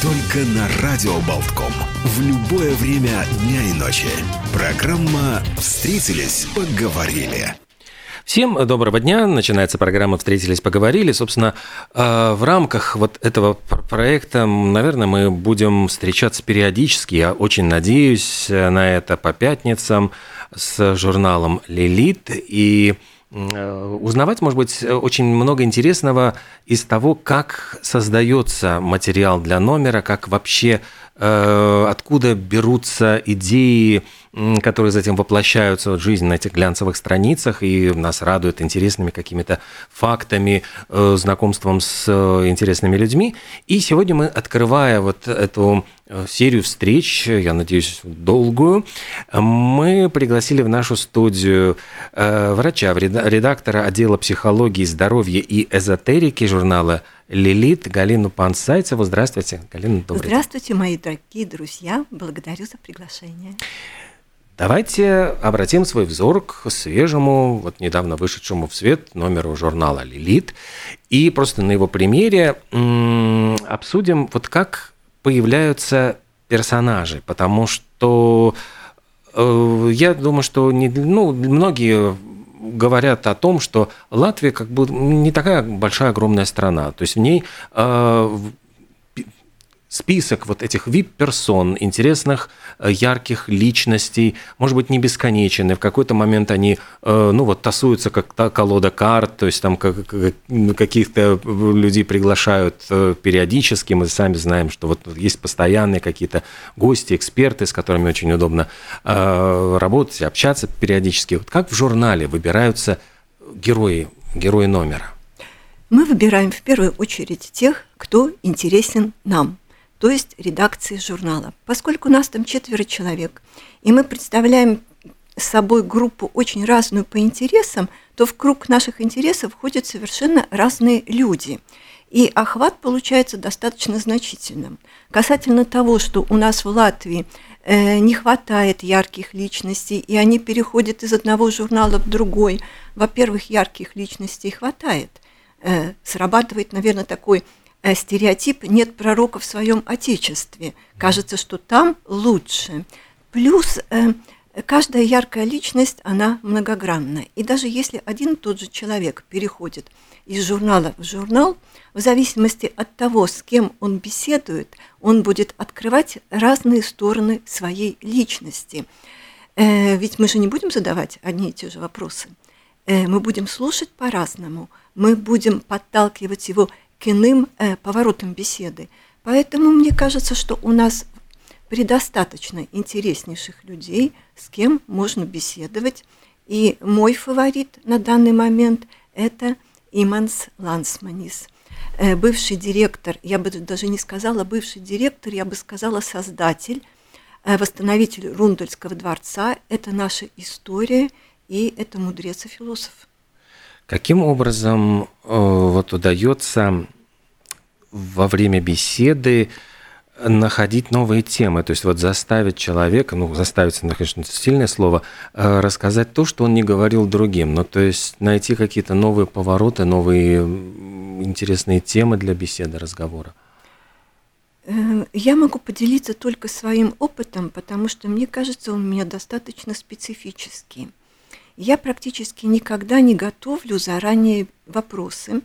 Только на Радио Болтком. В любое время дня и ночи. Программа «Встретились, поговорили». Всем доброго дня. Начинается программа «Встретились, поговорили». Собственно, э, в рамках вот этого проекта, наверное, мы будем встречаться периодически. Я очень надеюсь на это по пятницам с журналом «Лилит». И Э, узнавать, может быть, очень много интересного из того, как создается материал для номера, как вообще, э, откуда берутся идеи, которые затем воплощаются в жизнь на этих глянцевых страницах и нас радуют интересными какими-то фактами, э, знакомством с интересными людьми. И сегодня мы, открывая вот эту Э, серию встреч, я надеюсь, долгую, мы пригласили в нашу студию э, врача, редактора отдела психологии, здоровья и эзотерики журнала «Лилит» Галину Пансайцеву. Здравствуйте, Галина, добрый Здравствуйте, мои дорогие друзья. Благодарю за приглашение. Давайте обратим свой взор к свежему, вот недавно вышедшему в свет номеру журнала «Лилит». И просто на его примере обсудим, вот как появляются персонажи, потому что э, я думаю, что не, ну, многие говорят о том, что Латвия как бы не такая большая огромная страна, то есть в ней э, список вот этих VIP-персон, интересных, э, ярких личностей, может быть, не бесконечен, и в какой-то момент они, э, ну вот, тасуются как та колода карт, то есть там каких-то людей приглашают э, периодически, мы сами знаем, что вот есть постоянные какие-то гости, эксперты, с которыми очень удобно работать, общаться периодически. Вот как в журнале выбираются герои, герои номера? Мы выбираем в первую очередь тех, кто интересен нам – то есть редакции журнала. Поскольку нас там четверо человек, и мы представляем с собой группу очень разную по интересам, то в круг наших интересов входят совершенно разные люди. И охват получается достаточно значительным. Касательно того, что у нас в Латвии э, не хватает ярких личностей, и они переходят из одного журнала в другой, во-первых, ярких личностей хватает. Э, срабатывает, наверное, такой стереотип «нет пророка в своем отечестве». Кажется, что там лучше. Плюс э, каждая яркая личность, она многогранна. И даже если один и тот же человек переходит из журнала в журнал, в зависимости от того, с кем он беседует, он будет открывать разные стороны своей личности. Э, ведь мы же не будем задавать одни и те же вопросы. Мы будем слушать по-разному, мы будем подталкивать его к иным э, поворотам беседы. Поэтому мне кажется, что у нас предостаточно интереснейших людей, с кем можно беседовать. И мой фаворит на данный момент – это Иманс Лансманис, э, бывший директор, я бы даже не сказала бывший директор, я бы сказала создатель, э, восстановитель Рундельского дворца. Это наша история, и это мудрец и философ. Каким образом э, вот удается во время беседы находить новые темы, то есть вот заставить человека, ну, заставить, ну, конечно, сильное слово, э, рассказать то, что он не говорил другим, ну, то есть найти какие-то новые повороты, новые интересные темы для беседы, разговора. Э, я могу поделиться только своим опытом, потому что мне кажется, он у меня достаточно специфический. Я практически никогда не готовлю заранее вопросы,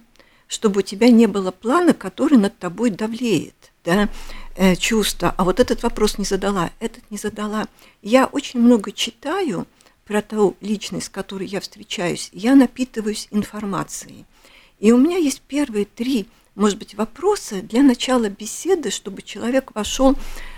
чтобы у тебя не было плана, который над тобой давлеет, да, э, чувство. А вот этот вопрос не задала, этот не задала. Я очень много читаю про ту личность, с которой я встречаюсь. Я напитываюсь информацией. И у меня есть первые три, может быть, вопросы для начала беседы, чтобы человек вошел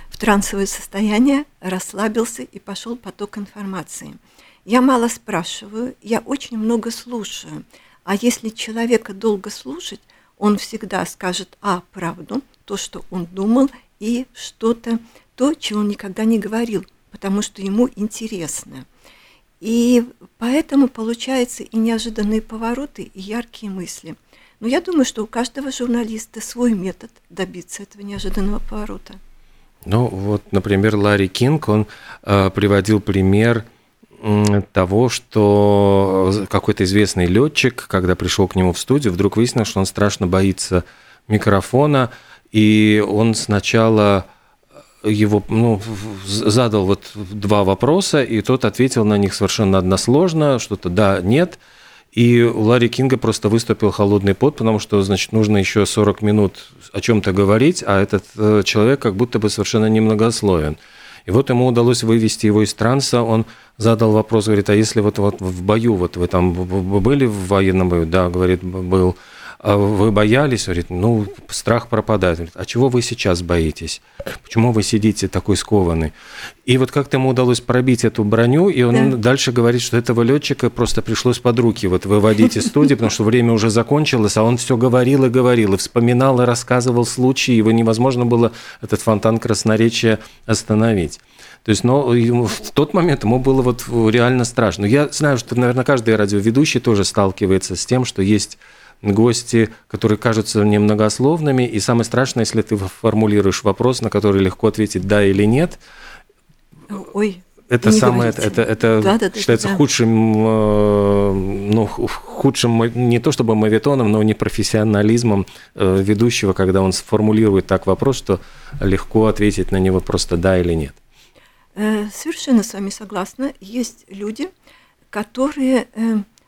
в трансовое состояние, расслабился и пошел поток информации. Я мало спрашиваю, я очень много слушаю. А если человека долго слушать, он всегда скажет, а, правду, то, что он думал, и что-то то, чего он никогда не говорил, потому что ему интересно. И поэтому получаются и неожиданные повороты, и яркие мысли. Но я думаю, что у каждого журналиста свой метод добиться этого неожиданного поворота. Ну вот, например, Ларри Кинг, он э, приводил пример того, что какой-то известный летчик, когда пришел к нему в студию, вдруг выяснил, что он страшно боится микрофона, и он сначала его ну, задал вот два вопроса, и тот ответил на них совершенно односложно, что-то да, нет. И у Ларри Кинга просто выступил холодный пот, потому что, значит, нужно еще 40 минут о чем-то говорить, а этот э, человек как будто бы совершенно немногословен. И вот ему удалось вывести его из транса, он задал вопрос, говорит, а если вот, вот в бою, вот вы там были в военном бою? Да, говорит, был. А вы боялись? Говорит, ну, страх пропадает. Говорит, а чего вы сейчас боитесь? Почему вы сидите такой скованный? И вот как-то ему удалось пробить эту броню, и он да. дальше говорит, что этого летчика просто пришлось под руки вот выводить из студии, потому что время уже закончилось, а он все говорил и говорил, и вспоминал, и рассказывал случаи, его невозможно было этот фонтан красноречия остановить. То есть, но в тот момент ему было вот реально страшно. Я знаю, что, наверное, каждый радиоведущий тоже сталкивается с тем, что есть гости, которые кажутся немногословными, и самое страшное, если ты формулируешь вопрос, на который легко ответить «да» или «нет», Ой, это самое, это, это, это да, да, считается да. худшим, э, ну, худшим не то чтобы мавитоном, но непрофессионализмом э, ведущего, когда он сформулирует так вопрос, что легко ответить на него просто да или нет. Э, совершенно с вами согласна. Есть люди, которые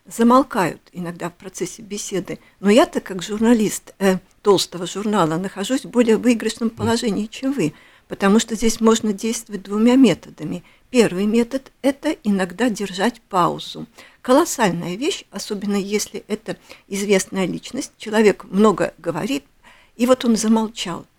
замолкают иногда в процессе беседы. Но я-то, как журналист э, толстого журнала, нахожусь в более выигрышном положении, чем вы, потому что здесь можно действовать двумя методами. Первый метод – это иногда держать паузу. Колоссальная вещь, особенно если это известная личность, человек много говорит, и вот он замолчал –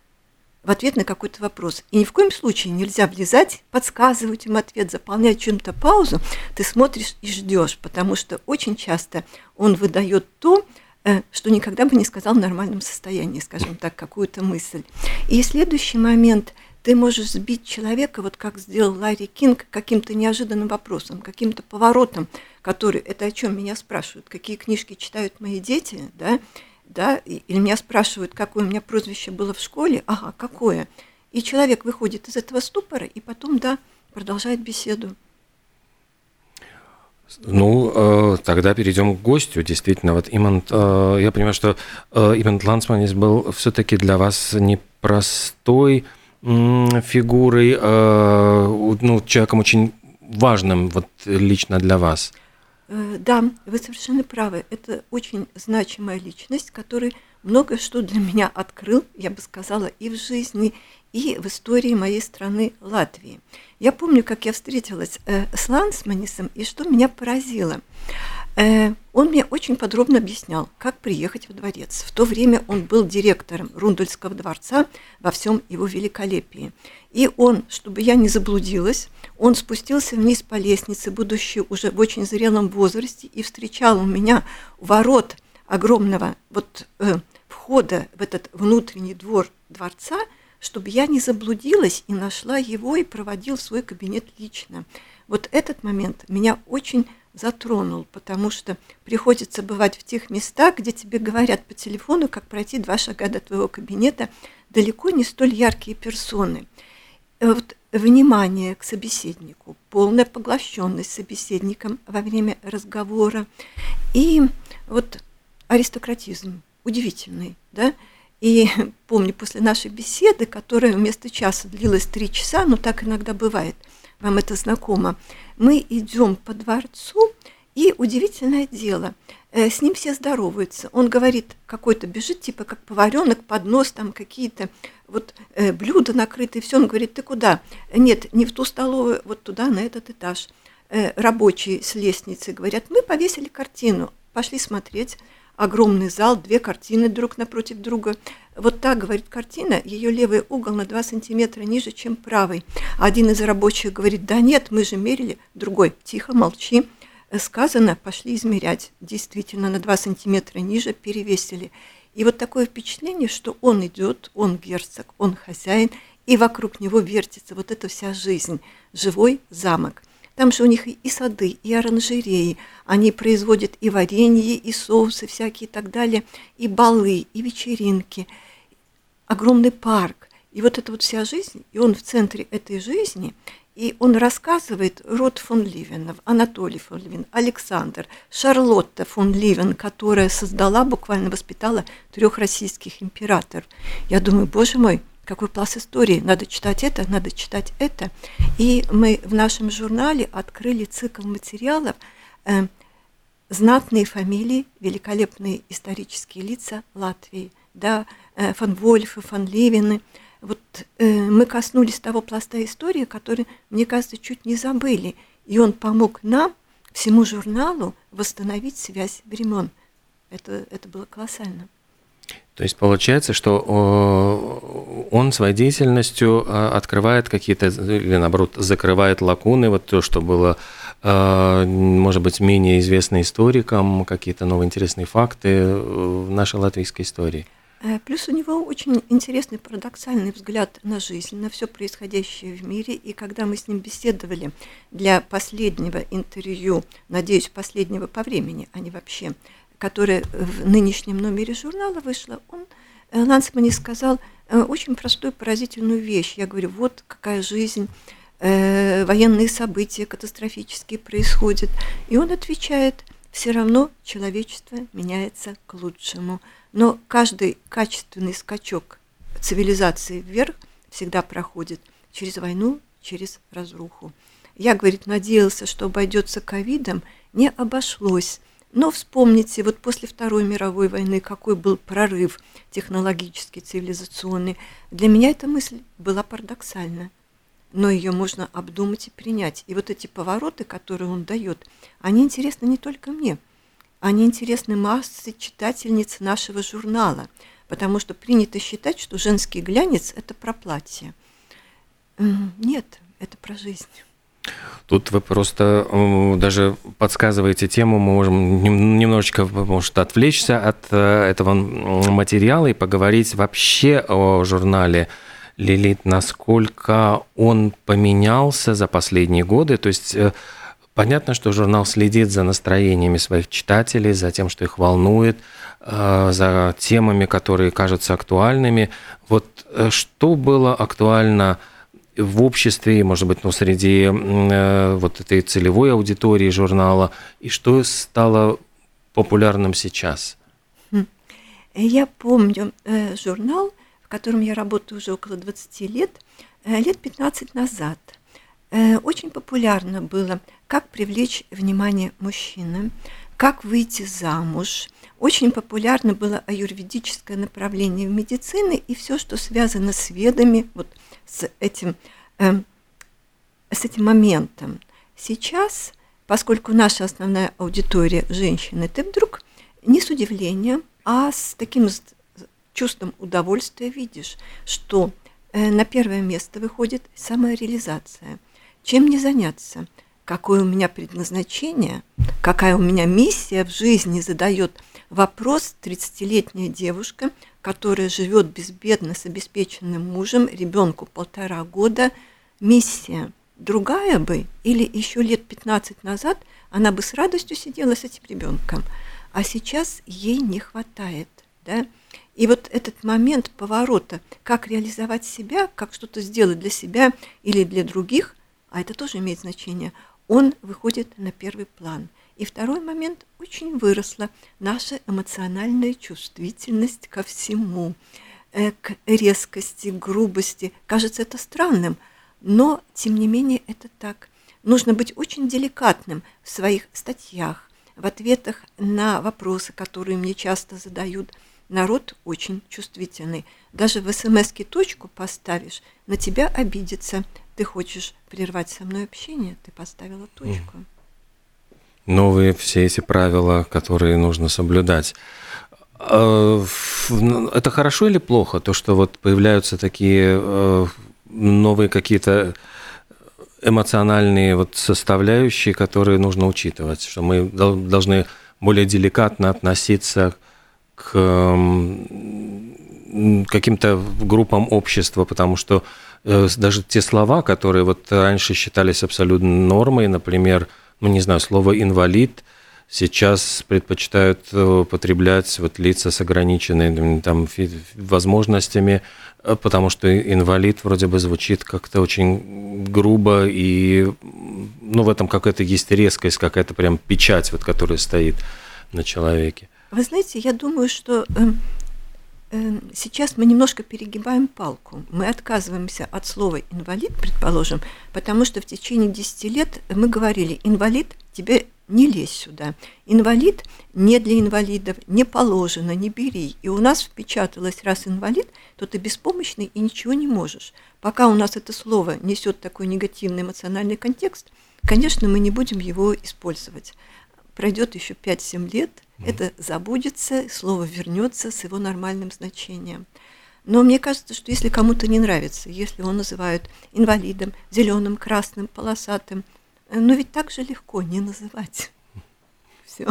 в ответ на какой-то вопрос. И ни в коем случае нельзя влезать, подсказывать им ответ, заполнять чем-то паузу. Ты смотришь и ждешь, потому что очень часто он выдает то, э, что никогда бы не сказал в нормальном состоянии, скажем так, какую-то мысль. И следующий момент – ты можешь сбить человека, вот как сделал Ларри Кинг, каким-то неожиданным вопросом, каким-то поворотом, который, это о чем меня спрашивают, какие книжки читают мои дети, да, да, или меня спрашивают, какое у меня прозвище было в школе, ага, какое. И человек выходит из этого ступора и потом, да, продолжает беседу. Ну, э, тогда перейдем к гостю. Действительно, вот Имант, э, я понимаю, что э, Имант Лансманис был все-таки для вас непростой фигурой, ну, человеком очень важным вот лично для вас. Э, да, вы совершенно правы. Это очень значимая личность, который много что для меня открыл, я бы сказала, и в жизни, и в истории моей страны Латвии. Я помню, как я встретилась э, с Лансманисом, и что меня поразило. Э, он мне очень подробно объяснял, как приехать во дворец. В то время он был директором Рундульского дворца во всем его великолепии. И он, чтобы я не заблудилась, он спустился вниз по лестнице, будучи уже в очень зрелом возрасте, и встречал у меня ворот огромного вот э, входа в этот внутренний двор дворца, чтобы я не заблудилась и нашла его и проводил в свой кабинет лично. Вот этот момент меня очень затронул, потому что приходится бывать в тех местах, где тебе говорят по телефону, как пройти два шага до твоего кабинета, далеко не столь яркие персоны. Вот внимание к собеседнику, полная поглощенность собеседником во время разговора и вот аристократизм удивительный, да, и помню, после нашей беседы, которая вместо часа длилась три часа, но так иногда бывает, вам это знакомо, мы идем по дворцу, и удивительное дело, э, с ним все здороваются. Он говорит, какой-то бежит, типа как поваренок, поднос, там какие-то вот э, блюда накрытые, все. Он говорит, ты куда? Нет, не в ту столовую, вот туда, на этот этаж. Э, рабочие с лестницы говорят, мы повесили картину, пошли смотреть. Огромный зал, две картины друг напротив друга. Вот так, говорит картина, ее левый угол на 2 сантиметра ниже, чем правый. Один из рабочих говорит, да нет, мы же мерили. Другой, тихо, молчи сказано, пошли измерять. Действительно, на 2 сантиметра ниже перевесили. И вот такое впечатление, что он идет, он герцог, он хозяин, и вокруг него вертится вот эта вся жизнь, живой замок. Там же у них и сады, и оранжереи. Они производят и варенье, и соусы всякие и так далее, и балы, и вечеринки. Огромный парк. И вот эта вот вся жизнь, и он в центре этой жизни, и он рассказывает род фон Ливенов, Анатолий фон Ливен, Александр, Шарлотта фон Ливен, которая создала, буквально воспитала трех российских императоров. Я думаю, боже мой, какой пласт истории, надо читать это, надо читать это. И мы в нашем журнале открыли цикл материалов э, «Знатные фамилии, великолепные исторические лица Латвии», да, э, фон Вольфы, фон Левины. Вот э, мы коснулись того пласта истории, который, мне кажется, чуть не забыли. И он помог нам, всему журналу, восстановить связь времен. Это, это было колоссально. То есть получается, что он своей деятельностью а, открывает какие-то, или наоборот, закрывает лакуны, вот то, что было, а, может быть, менее известно историкам, какие-то новые интересные факты в нашей латвийской истории. Э, плюс у него очень интересный парадоксальный взгляд на жизнь, на все происходящее в мире. И когда мы с ним беседовали для последнего интервью, надеюсь, последнего по времени, а не вообще, которая в нынешнем номере журнала вышла, он э, Лансмане сказал э, очень простую, поразительную вещь. Я говорю, вот какая жизнь, э, военные события катастрофические происходят. И он отвечает, все равно человечество меняется к лучшему. Но каждый качественный скачок цивилизации вверх всегда проходит через войну, через разруху. Я, говорит, надеялся, что обойдется ковидом, не обошлось. Но вспомните, вот после Второй мировой войны какой был прорыв технологический, цивилизационный. Для меня эта мысль была парадоксальна, но ее можно обдумать и принять. И вот эти повороты, которые он дает, они интересны не только мне, они интересны массе читательниц нашего журнала, потому что принято считать, что женский глянец – это про платье. Нет, это про жизнь. Тут вы просто даже подсказываете тему, мы можем немножечко, может, отвлечься от э, этого материала и поговорить вообще о журнале Лилит, насколько он поменялся за последние годы. То есть э, понятно, что журнал следит за настроениями своих читателей, за тем, что их волнует, э, за темами, которые кажутся актуальными. Вот что было актуально в обществе, может быть, ну, среди э, вот этой целевой аудитории журнала, и что стало популярным сейчас? Хм. Я помню э, журнал, в котором я работаю уже около 20 лет, э, лет 15 назад. Очень популярно было, как привлечь внимание мужчины, как выйти замуж. Очень популярно было аюрведическое направление в медицине и все, что связано с ведами, вот с этим, э, с этим моментом. Сейчас, поскольку наша основная аудитория женщины, ты вдруг не с удивлением, а с таким чувством удовольствия видишь, что э, на первое место выходит самореализация. Чем не заняться? Какое у меня предназначение? Какая у меня миссия в жизни задает вопрос 30-летняя девушка, которая живет безбедно с обеспеченным мужем, ребенку полтора года, миссия другая бы, или еще лет 15 назад она бы с радостью сидела с этим ребенком, а сейчас ей не хватает, да? И вот этот момент поворота, как реализовать себя, как что-то сделать для себя или для других, а это тоже имеет значение, он выходит на первый план – и второй момент, очень выросла наша эмоциональная чувствительность ко всему, э, к резкости, грубости. Кажется это странным, но тем не менее это так. Нужно быть очень деликатным в своих статьях, в ответах на вопросы, которые мне часто задают. Народ очень чувствительный. Даже в смс точку поставишь, на тебя обидится. Ты хочешь прервать со мной общение, ты поставила точку. Новые все эти правила, которые нужно соблюдать. А, это хорошо или плохо, то, что вот появляются такие э, новые какие-то эмоциональные вот составляющие, которые нужно учитывать, что мы должны более деликатно относиться к каким-то группам общества, потому что даже те слова, которые вот раньше считались абсолютно нормой, например, ну не знаю, слово инвалид сейчас предпочитают э, употреблять вот лица с ограниченными там возможностями, э, потому что инвалид вроде бы звучит как-то очень грубо и ну в этом какая-то есть резкость, какая-то прям печать вот, которая стоит на человеке. Вы знаете, я думаю, что э, э, сейчас мы немножко перегибаем палку. Мы отказываемся от слова инвалид, предположим, потому что в течение 10 лет мы говорили, инвалид, тебе не лезь сюда. Инвалид не для инвалидов, не положено, не бери. И у нас впечаталось, раз инвалид, то ты беспомощный и ничего не можешь. Пока у нас это слово несет такой негативный эмоциональный контекст, конечно, мы не будем его использовать. Пройдет еще 5-7 лет, это забудется, слово вернется с его нормальным значением. Но мне кажется, что если кому-то не нравится, если его называют инвалидом, зеленым, красным, полосатым, но ведь так же легко не называть. Все.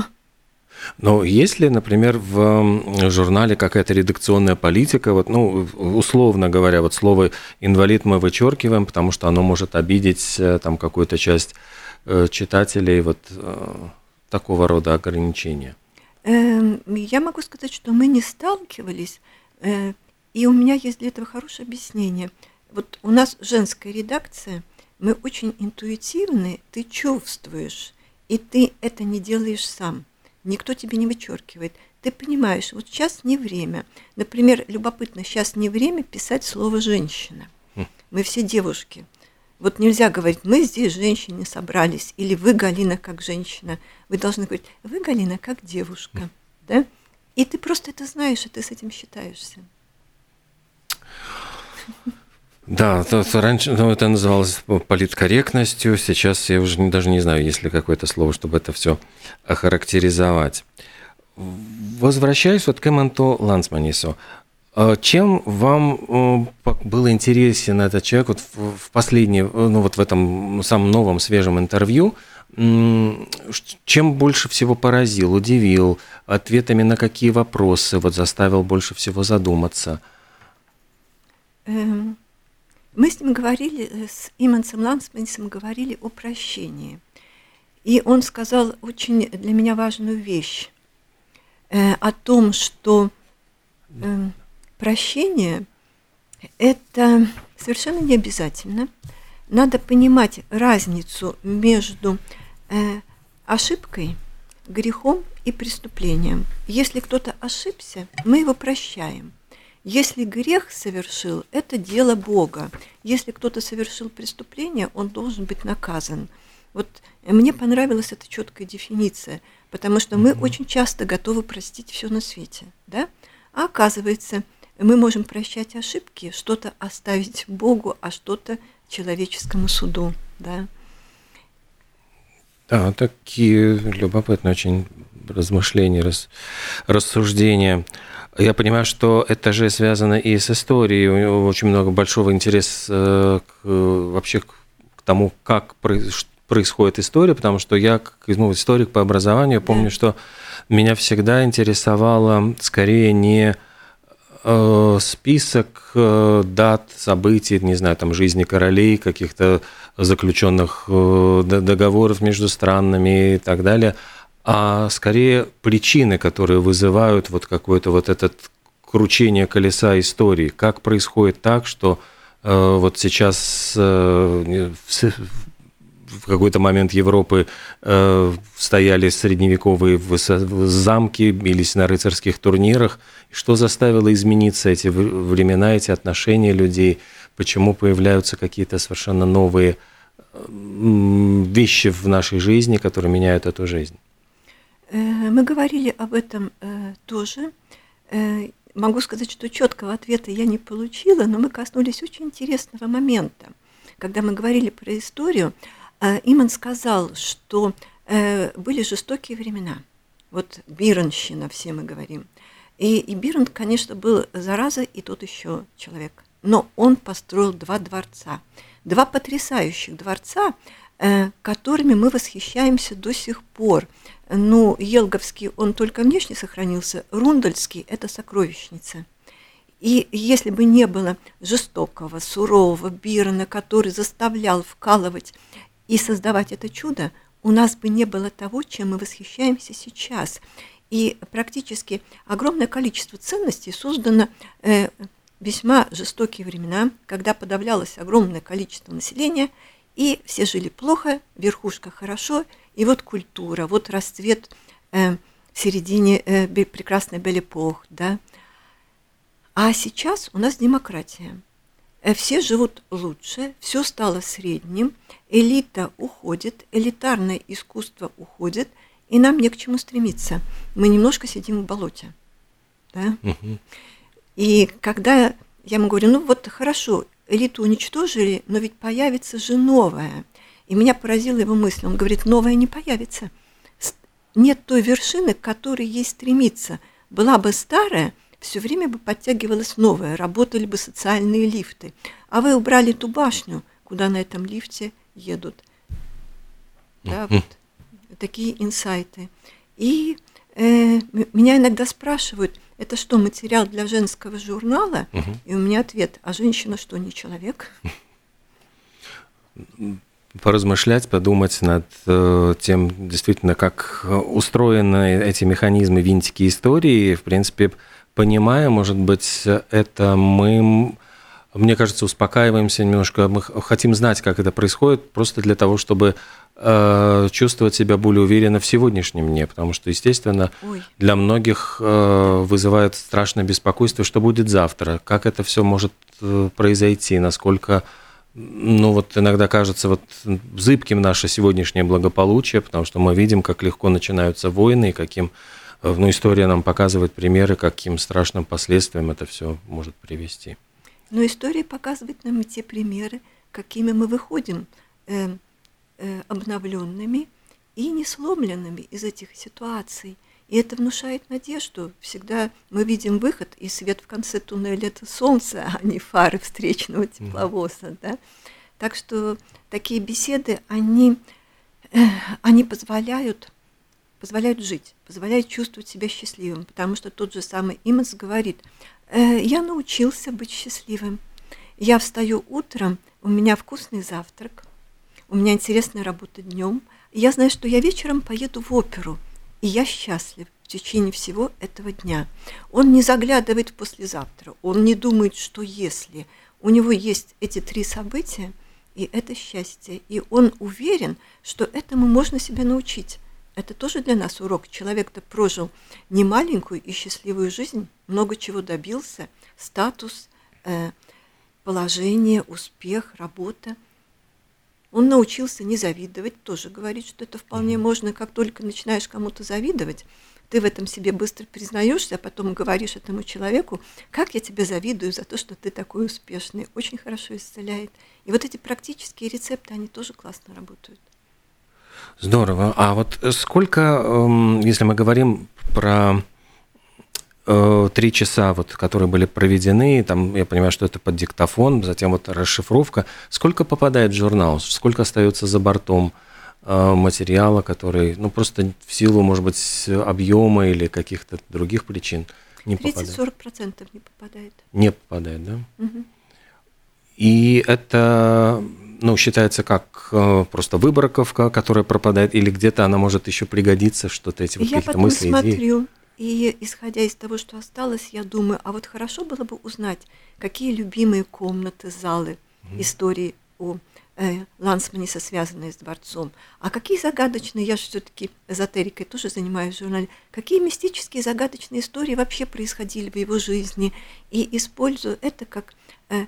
Но есть ли, например, в журнале какая-то редакционная политика, вот, ну, условно говоря, вот слово инвалид мы вычеркиваем, потому что оно может обидеть э, там какую-то часть э, читателей, вот э, такого рода ограничения? Эм, я могу сказать, что мы не сталкивались, и у меня есть для этого хорошее объяснение. Вот у нас женская редакция – мы очень интуитивны, ты чувствуешь, и ты это не делаешь сам. Никто тебе не вычеркивает. Ты понимаешь, вот сейчас не время. Например, любопытно, сейчас не время писать слово «женщина». Хм. Мы все девушки. Вот нельзя говорить, мы здесь женщины собрались, или вы, Галина, как женщина. Вы должны говорить, вы, Галина, как девушка. Да? И ты просто это знаешь, и ты с этим считаешься. Да, то, то раньше ну, это называлось политкорректностью, сейчас я уже даже не знаю, есть ли какое-то слово, чтобы это все охарактеризовать. Возвращаюсь вот к Эманту Лансманису. А чем вам был интересен этот человек вот в последней, ну вот в этом самом новом свежем интервью? Чем больше всего поразил, удивил, ответами на какие вопросы вот заставил больше всего задуматься? Эм, мы с ним говорили, э, с Имансом Лансманисом говорили о прощении. И он сказал очень для меня важную вещь э, о том, что э, прощение – это совершенно не обязательно. Надо понимать разницу между э, ошибкой, грехом и преступлением. Если кто-то ошибся, мы его прощаем. Если грех совершил, это дело Бога. Если кто-то совершил преступление, он должен быть наказан. Вот мне понравилась эта четкая дефиниция, потому что мы очень часто готовы простить все на свете, да? А оказывается, мы можем прощать ошибки, что-то оставить Богу, а что-то человеческому суду, да? Да, такие любопытные очень размышления, рас, рассуждения. Я понимаю, что это же связано и с историей. У него очень много большого интереса э, к, вообще к тому, как происходит история, потому что я, как ну, историк по образованию, помню, да. что меня всегда интересовало скорее не список э, дат, событий, не знаю, там жизни королей, каких-то заключенных договоров между странами и так далее, а скорее причины, которые вызывают вот какое-то вот это кручение колеса истории. Как происходит так, что э, вот сейчас э, в, какой-то момент Европы э, стояли средневековые замки, бились на рыцарских турнирах. Что заставило измениться эти времена, эти отношения людей? Почему появляются какие-то совершенно новые вещи в нашей жизни, которые меняют эту жизнь? Э, мы говорили об этом э, тоже. Могу сказать, что четкого ответа я не получила, но мы коснулись очень интересного момента. Когда мы говорили про историю, Иман сказал, что были жестокие времена. Вот Биренщина, все мы говорим. И, и Бирен, конечно, был зараза и тот еще человек. Но он построил два дворца. Два потрясающих дворца, которыми мы восхищаемся до сих пор – ну, Елговский, он только внешне сохранился, Рундальский – это сокровищница. И если бы не было жестокого, сурового Бирона, который заставлял вкалывать и создавать это чудо, у нас бы не было того, чем мы восхищаемся сейчас. И практически огромное количество ценностей создано э, весьма жестокие времена, когда подавлялось огромное количество населения, и все жили плохо, верхушка хорошо, и вот культура, вот расцвет э, в середине э, прекрасной Белепох, да. А сейчас у нас демократия. Э, все живут лучше, все стало средним, элита уходит, элитарное искусство уходит, и нам не к чему стремиться. Мы немножко сидим в болоте. Да? Угу. И когда я ему говорю, ну вот хорошо, элиту уничтожили, но ведь появится же новая. И меня поразила его мысль. Он говорит, новая не появится. Нет той вершины, к которой ей стремиться. Была бы старая, все время бы подтягивалась новая, работали бы социальные лифты. А вы убрали ту башню, куда на этом лифте едут. Да, вот такие инсайты. И э, меня иногда спрашивают – это что, материал для женского журнала? Угу. И у меня ответ, а женщина что, не человек? поразмышлять, подумать над э, тем, действительно, как устроены эти механизмы, винтики истории. В принципе, понимая, может быть, это мы, мне кажется, успокаиваемся немножко. Мы хотим знать, как это происходит, просто для того, чтобы Э, чувствовать себя более уверенно в сегодняшнем дне, потому что, естественно, Ой. для многих э, вызывает страшное беспокойство, что будет завтра, как это все может э, произойти, насколько, ну вот иногда кажется вот зыбким наше сегодняшнее благополучие, потому что мы видим, как легко начинаются войны и каким, ну история нам показывает примеры, каким страшным последствиям это все может привести. Но история показывает нам и те примеры, какими мы выходим эм, э, обновленными и не сломленными из этих ситуаций. И это внушает надежду. Всегда мы видим выход, и свет в конце туннеля – это солнце, а не фары встречного тепловоза. Да? Так что такие беседы, они, э, они позволяют, позволяют жить, позволяют чувствовать себя счастливым, потому что тот же самый Иманс говорит, э, я научился быть счастливым. Я встаю утром, у меня вкусный завтрак, у меня интересная работа днем. Я знаю, что я вечером поеду в оперу, и я счастлив в течение всего этого дня. Он не заглядывает в послезавтра, он не думает, что если. У него есть эти три события, и это счастье. И он уверен, что этому можно себя научить. Это тоже для нас урок. Человек-то прожил немаленькую и счастливую жизнь, много чего добился, статус, э, положение, успех, работа – он научился не завидовать, тоже говорит, что это вполне можно, как только начинаешь кому-то завидовать, ты в этом себе быстро признаешься, а потом говоришь этому человеку, как я тебе завидую за то, что ты такой успешный, очень хорошо исцеляет. И вот эти практические рецепты, они тоже классно работают. Здорово. А вот сколько, эм, если мы говорим про Э, три часа, вот, которые были проведены, там, я понимаю, что это под диктофон, затем вот расшифровка. Сколько попадает в журнал? Сколько остается за бортом э, материала, который, ну, просто в силу, может быть, объема или каких-то других причин не 30-40% попадает? не попадает. Не попадает, да? Угу. И это ну, считается как э, просто выборковка, которая пропадает, или где-то она может еще пригодиться, что-то эти вот какие-то мысли, смотрю, идеи? И исходя из того, что осталось, я думаю, а вот хорошо было бы узнать, какие любимые комнаты, залы, mm-hmm. истории у э, Лансманиса, связанные с дворцом, а какие загадочные, я же все-таки эзотерикой тоже занимаюсь в журнале, какие мистические загадочные истории вообще происходили в его жизни, и использую это как э,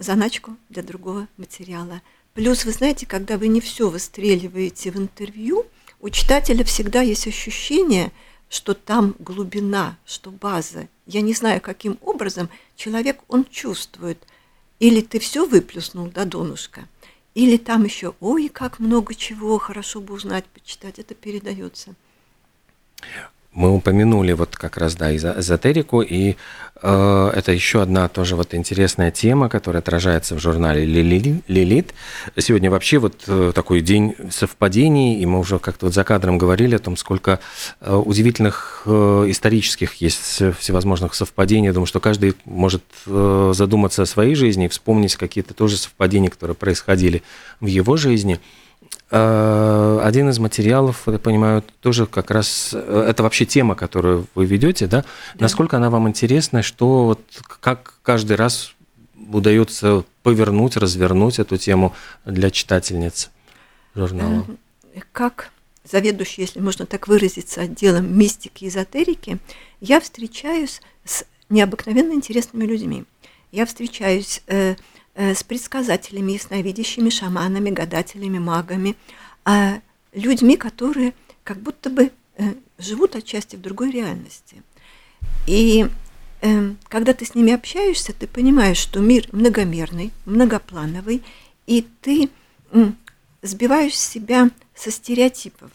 заначку для другого материала. Плюс, вы знаете, когда вы не все выстреливаете в интервью, у читателя всегда есть ощущение – что там глубина, что база. Я не знаю, каким образом человек, он чувствует. Или ты все выплюснул до донышка, или там еще, ой, как много чего, хорошо бы узнать, почитать, это передается. Мы упомянули вот как раз, да, эзотерику, и э, это еще одна тоже вот интересная тема, которая отражается в журнале «Лилит». Сегодня вообще вот э, такой день совпадений, и мы уже как-то вот за кадром говорили о том, сколько э, удивительных э, исторических есть всевозможных совпадений. Я думаю, что каждый может задуматься о своей жизни и вспомнить какие-то тоже совпадения, которые происходили в его жизни – один из материалов, я понимаю, тоже как раз э, это вообще тема, которую вы ведете, да? да. Насколько она вам интересна, что вот как каждый раз удается повернуть, развернуть эту тему для читательниц журнала? Э, как заведующий, если можно так выразиться, отделом мистики и эзотерики, я встречаюсь с необыкновенно интересными людьми. Я встречаюсь Э, с предсказателями, ясновидящими, шаманами, гадателями, магами, а людьми, которые как будто бы э, живут отчасти в другой реальности. И э, когда ты с ними общаешься, ты понимаешь, что мир многомерный, многоплановый, и ты сбиваешь себя со стереотипов.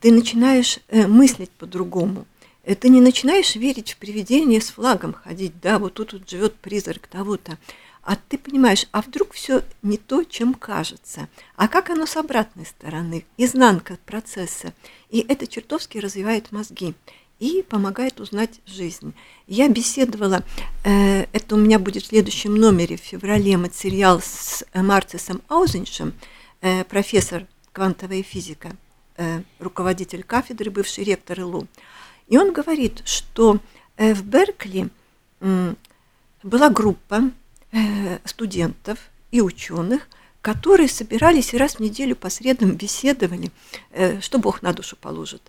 Ты начинаешь мыслить по-другому. Ты не начинаешь верить в привидения с флагом ходить, да, вот тут вот живет призрак того-то а ты понимаешь, а вдруг все не то, чем кажется, а как оно с обратной стороны, изнанка процесса. И это чертовски развивает мозги и помогает узнать жизнь. Я беседовала, э, это у меня будет в следующем номере в феврале материал с Марцисом Аузеншем, э, профессор квантовая физика, э, руководитель кафедры, бывший ректор ИЛУ. И он говорит, что э, в Беркли э, была группа Э, студентов и ученых, которые собирались и раз в неделю по средам беседовали, э, что Бог на душу положит,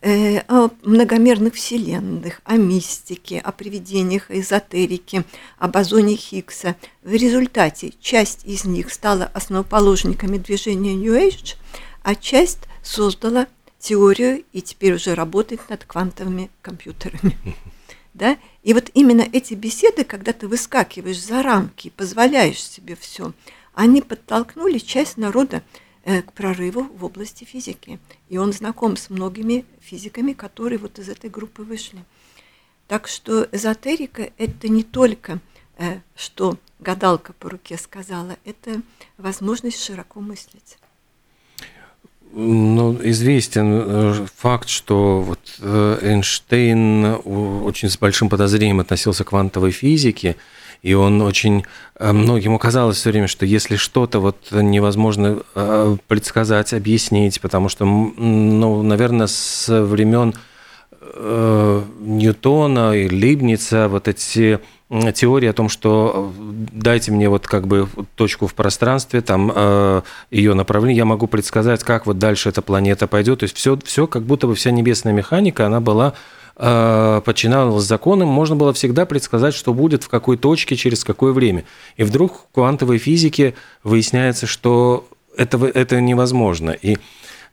э, о многомерных вселенных, о мистике, о привидениях, о эзотерике, о бозоне Хиггса. В результате часть из них стала основоположниками движения New Age, а часть создала теорию и теперь уже работает над квантовыми компьютерами. Да? И вот именно эти беседы, когда ты выскакиваешь за рамки, позволяешь себе все, они подтолкнули часть народа э, к прорыву в области физики. И он знаком с многими физиками, которые вот из этой группы вышли. Так что эзотерика – это не только, э, что гадалка по руке сказала, это возможность широко мыслить. Ну, известен э, факт, что вот э, Эйнштейн очень с большим подозрением относился к квантовой физике, и он очень э, многим казалось все время, что если что-то вот невозможно предсказать, объяснить, потому что, ну, наверное, с времен Ньютона и Либница вот эти теория о том, что э, дайте мне вот как бы точку в пространстве, там э, ее направление, я могу предсказать, как вот дальше эта планета пойдет. То есть все, все как будто бы вся небесная механика, она была э, подчинялась законам, можно было всегда предсказать, что будет в какой точке, через какое время. И вдруг в квантовой физике выясняется, что это, это невозможно. И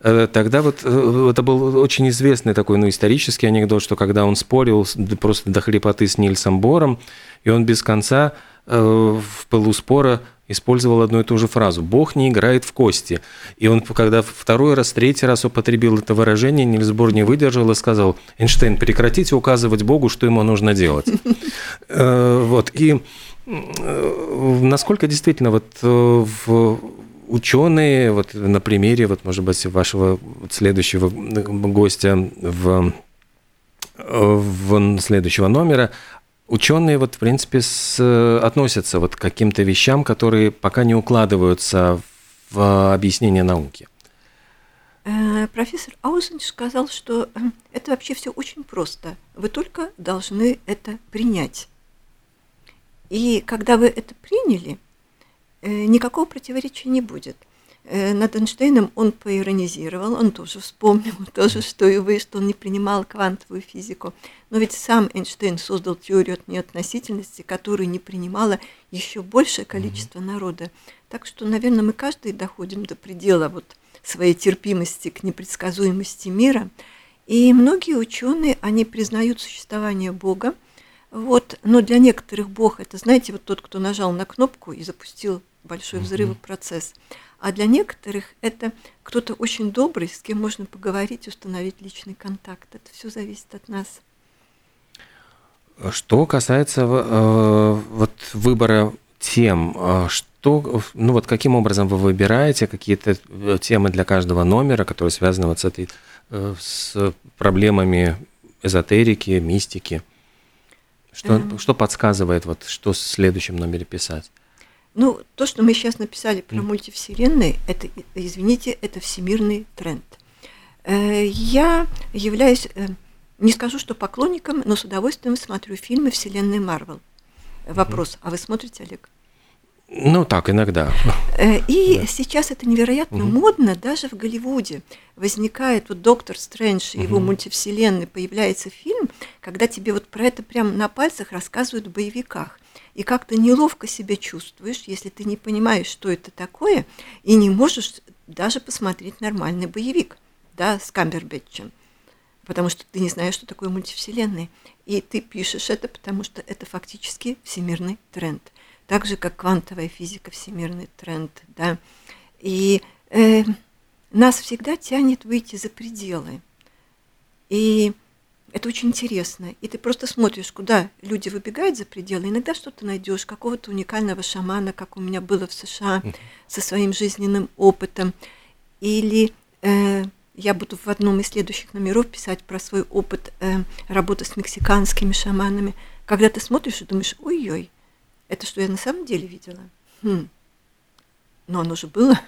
тогда вот э, это был очень известный такой, ну, исторический анекдот, что когда он спорил просто до хрипоты с Нильсом Бором, и он без конца э, в пылу спора использовал одну и ту же фразу «Бог не играет в кости». И он, когда второй раз, третий раз употребил это выражение, Нильс Бор не выдержал и сказал «Эйнштейн, прекратите указывать Богу, что ему нужно делать». Вот, и насколько действительно вот в ученые, вот на примере, вот, может быть, вашего следующего гостя в, в следующего номера, ученые, вот, в принципе, с, относятся вот к каким-то вещам, которые пока не укладываются в объяснение науки. Э, профессор Аузен сказал, что э, это вообще все очень просто. Вы только должны это принять. И когда вы это приняли, Э, никакого противоречия не будет. Э, над Эйнштейном он поиронизировал, он тоже вспомнил, тоже, что и вы, что он не принимал квантовую физику. Но ведь сам Эйнштейн создал теорию от неотносительности, которую не принимало еще большее количество народа. Так что, наверное, мы каждый доходим до предела вот своей терпимости к непредсказуемости мира. И многие ученые, они признают существование Бога, вот, но для некоторых Бог это, знаете, вот тот, кто нажал на кнопку и запустил большой взрывый процесс. А для некоторых это кто-то очень добрый, с кем можно поговорить, установить личный контакт. Это все зависит от нас. Что касается э, вот выбора тем, э, что, ну вот каким образом вы выбираете какие-то э, темы для каждого номера, которые связаны вот с этой, э, с проблемами эзотерики, мистики? Что, эм. что подсказывает, вот, что в следующем номере писать? Ну, то, что мы сейчас написали про mm. мультивселенные, это, извините, это всемирный тренд. Э, я являюсь не скажу, что поклонником, но с удовольствием смотрю фильмы вселенной Марвел. Вопрос, mm-hmm. а вы смотрите, Олег? Ну, так, иногда. Э, и да. сейчас это невероятно угу. модно, даже в Голливуде. Возникает вот Доктор Стрэндж и угу. его мультивселенной, появляется фильм, когда тебе вот про это прямо на пальцах рассказывают в боевиках. И как то неловко себя чувствуешь, если ты не понимаешь, что это такое, и не можешь даже посмотреть нормальный боевик, да, с Камбербэтчем потому что ты не знаешь, что такое мультивселенная. И ты пишешь это, потому что это фактически всемирный тренд. Так же, как квантовая физика, всемирный тренд. Да? И э, нас всегда тянет выйти за пределы. И это очень интересно. И ты просто смотришь, куда люди выбегают за пределы. Иногда что-то найдешь, какого-то уникального шамана, как у меня было в США, со своим жизненным опытом. Или э, я буду в одном из следующих номеров писать про свой опыт э, работы с мексиканскими шаманами. Когда ты смотришь и думаешь, ой-ой, это что я на самом деле видела? Хм. Но оно же было.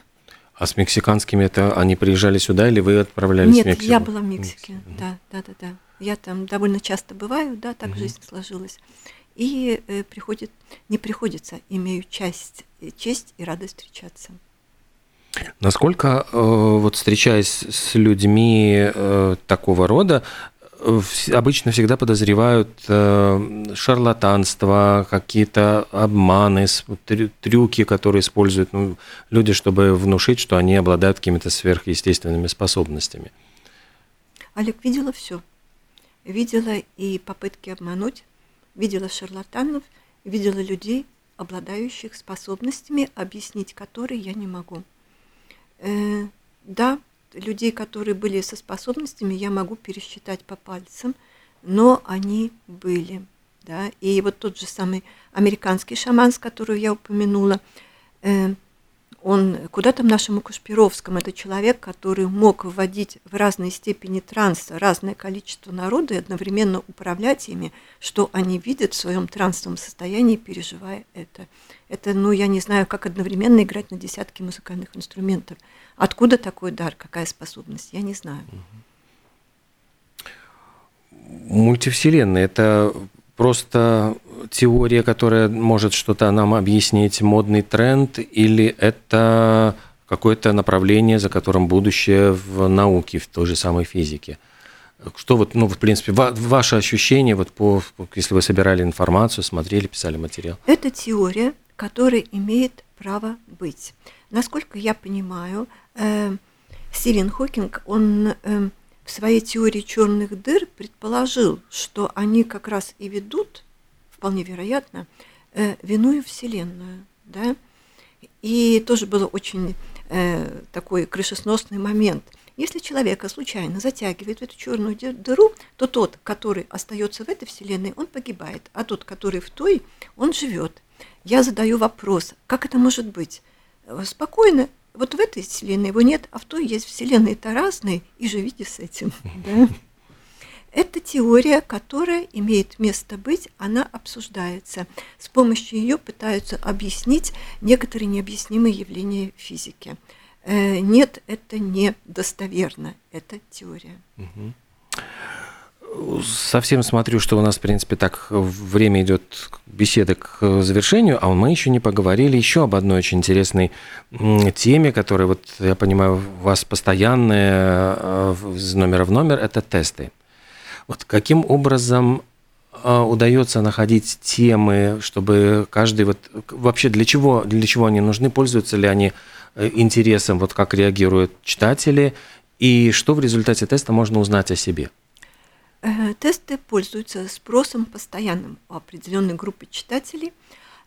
А с мексиканскими это они приезжали сюда или вы отправлялись Нет, в Мексику? я была в Мексике, Мексика. да, да, да, да. Я там довольно часто бываю, да, так угу. жизнь сложилась. И э, приходит, не приходится, имею часть, э, честь и радость встречаться. Насколько, э, вот встречаясь с людьми э, такого рода, обычно всегда подозревают э, шарлатанство, какие-то обманы, трюки, которые используют ну, люди, чтобы внушить, что они обладают какими-то сверхъестественными способностями. Олег видела все. Видела и попытки обмануть, видела шарлатанов, видела людей, обладающих способностями, объяснить которые я не могу. Э, да, людей, которые были со способностями, я могу пересчитать по пальцам, но они были. Да? И вот тот же самый американский шаман, с которого я упомянула, э, он куда там нашему Кашпировскому, это человек, который мог вводить в разной степени транса разное количество народа и одновременно управлять ими, что они видят в своем трансовом состоянии, переживая это. Это, ну, я не знаю, как одновременно играть на десятки музыкальных инструментов. Откуда такой дар, какая способность, я не знаю. Мультивселенная – это просто теория, которая может что-то нам объяснить, модный тренд, или это какое-то направление, за которым будущее в науке, в той же самой физике? Что вот, ну, в принципе, ва- ваше ощущение, вот по, если вы собирали информацию, смотрели, писали материал? Это теория, которая имеет право быть. Насколько я понимаю, э, Стивен Хокинг, он э, в своей теории черных дыр предположил, что они как раз и ведут, вполне вероятно, э, виную Вселенную. Да? И тоже был очень э, такой крышесносный момент. Если человека случайно затягивает в эту черную дыру, то тот, который остается в этой вселенной, он погибает, а тот, который в той, он живет я задаю вопрос, как это может быть? Э, спокойно, вот в этой вселенной его нет, а в той есть вселенные-то разные, и живите с этим. Да? Это теория, которая имеет место быть, она обсуждается. С помощью ее пытаются объяснить некоторые необъяснимые явления физики. Э, нет, это не достоверно, это теория. Угу совсем смотрю, что у нас, в принципе, так время идет беседы к завершению, а мы еще не поговорили еще об одной очень интересной теме, которая, вот, я понимаю, у вас постоянная э, из номера в номер, это тесты. Вот каким образом э, удается находить темы, чтобы каждый вот вообще для чего для чего они нужны, пользуются ли они э, интересом, вот как реагируют читатели, и что в результате теста можно узнать о себе? Э, тесты пользуются спросом постоянным у определенной группы читателей,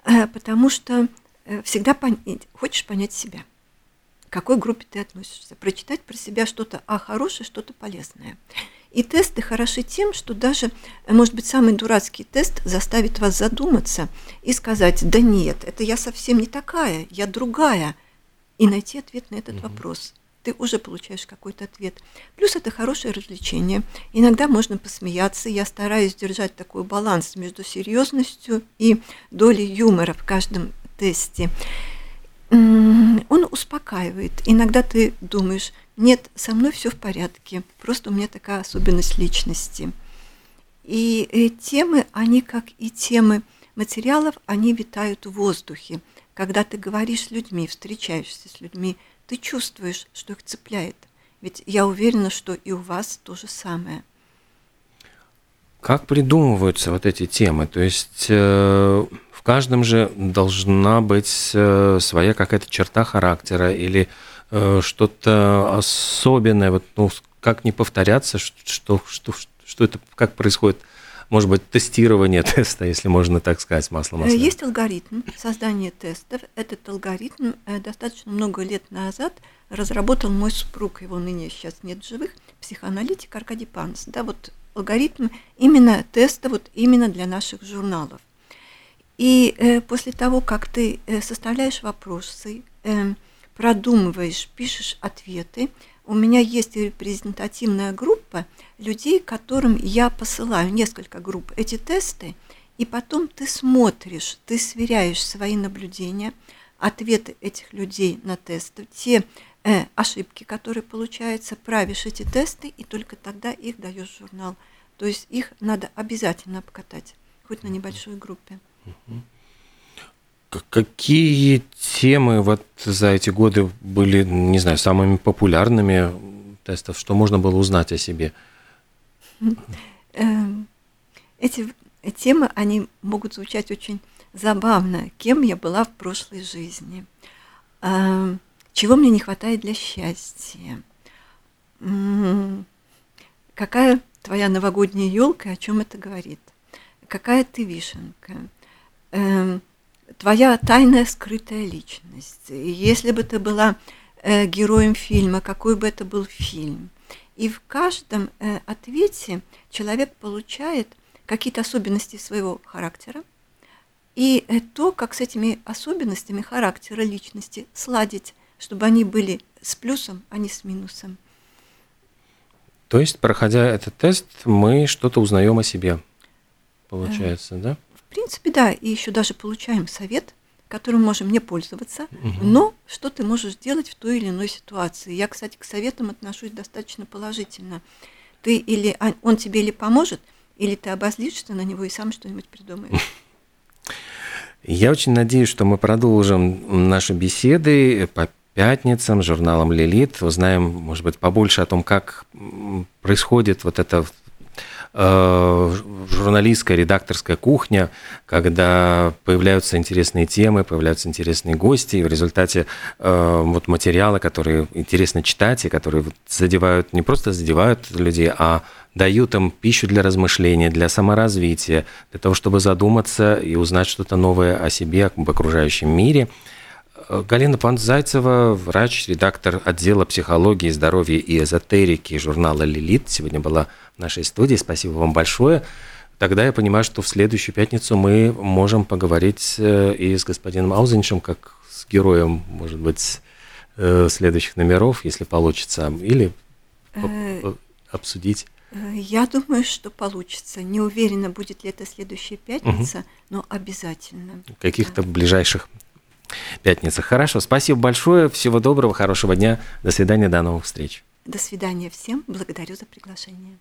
э, потому что э, всегда понять, хочешь понять себя, к какой группе ты относишься, прочитать про себя что-то а хорошее, что-то полезное. И тесты хороши тем, что даже, может быть, самый дурацкий тест заставит вас задуматься и сказать, да нет, это я совсем не такая, я другая, и найти ответ на этот mm-hmm. вопрос. Ты уже получаешь какой-то ответ. Плюс это хорошее развлечение. Иногда можно посмеяться. Я стараюсь держать такой баланс между серьезностью и долей юмора в каждом тесте. Он успокаивает. Иногда ты думаешь, нет, со мной все в порядке, просто у меня такая особенность личности. И э, темы, они как и темы материалов, они витают в воздухе. Когда ты говоришь с людьми, встречаешься с людьми, ты чувствуешь, что их цепляет. Ведь я уверена, что и у вас то же самое. Как придумываются вот эти темы? То есть э, в каждом же должна быть э, своя какая-то черта характера или э, что-то особенное. Вот, ну, как не повторяться, что, что, что это, как происходит может быть, тестирование теста, если можно так сказать, масло масляное? Есть алгоритм создания тестов. Этот алгоритм э, достаточно много лет назад разработал мой супруг, его ныне сейчас нет живых, психоаналитик Аркадий Панс. Да, вот алгоритм именно теста, вот именно для наших журналов. И э, после того, как ты э, составляешь вопросы, э, продумываешь, пишешь ответы, у меня есть репрезентативная группа людей, которым я посылаю несколько групп эти тесты, и потом ты смотришь, ты сверяешь свои наблюдения, ответы этих людей на тесты, те э, ошибки, которые получаются, правишь эти тесты, и только тогда их даешь в журнал. То есть их надо обязательно обкатать, хоть на небольшой группе. Какие темы вот за эти годы были, не знаю, самыми популярными тестов? Что можно было узнать о себе? Эм, эти темы, они могут звучать очень забавно. Кем я была в прошлой жизни? Эм, чего мне не хватает для счастья? Какая твоя новогодняя елка, о чем это говорит? Какая ты вишенка? Твоя тайная скрытая личность. Если бы ты была э, героем фильма, какой бы это был фильм. И в каждом э, ответе человек получает какие-то особенности своего характера и э, то, как с этими особенностями характера личности сладить, чтобы они были с плюсом, а не с минусом. То есть, проходя этот тест, мы что-то узнаем о себе, получается, да? В принципе, да, и еще даже получаем совет, которым можем не пользоваться, угу. но что ты можешь делать в той или иной ситуации. Я, кстати, к советам отношусь достаточно положительно. Ты или он тебе или поможет, или ты обозлишься на него и сам что-нибудь придумаешь. Я очень надеюсь, что мы продолжим наши беседы по пятницам с журналом «Лилит». Узнаем, может быть, побольше о том, как происходит вот это журналистская, редакторская кухня, когда появляются интересные темы, появляются интересные гости, и в результате э, вот материалы, которые интересно читать, и которые задевают, не просто задевают людей, а дают им пищу для размышления, для саморазвития, для того, чтобы задуматься и узнать что-то новое о себе, об окружающем мире. Э, Галина Панзайцева, врач, редактор отдела психологии, здоровья и эзотерики журнала «Лилит», сегодня была нашей студии. Спасибо вам большое. Тогда я понимаю, что в следующую пятницу мы можем поговорить э, и с господином Аузеншем, как с героем, может быть, э, следующих номеров, если получится, или э, обсудить. Я думаю, что получится. Не уверена, будет ли это следующая пятница, угу. но обязательно. В каких-то да. ближайших пятницах. Хорошо, спасибо большое, всего доброго, хорошего дня, до свидания, до новых встреч. До свидания всем, благодарю за приглашение.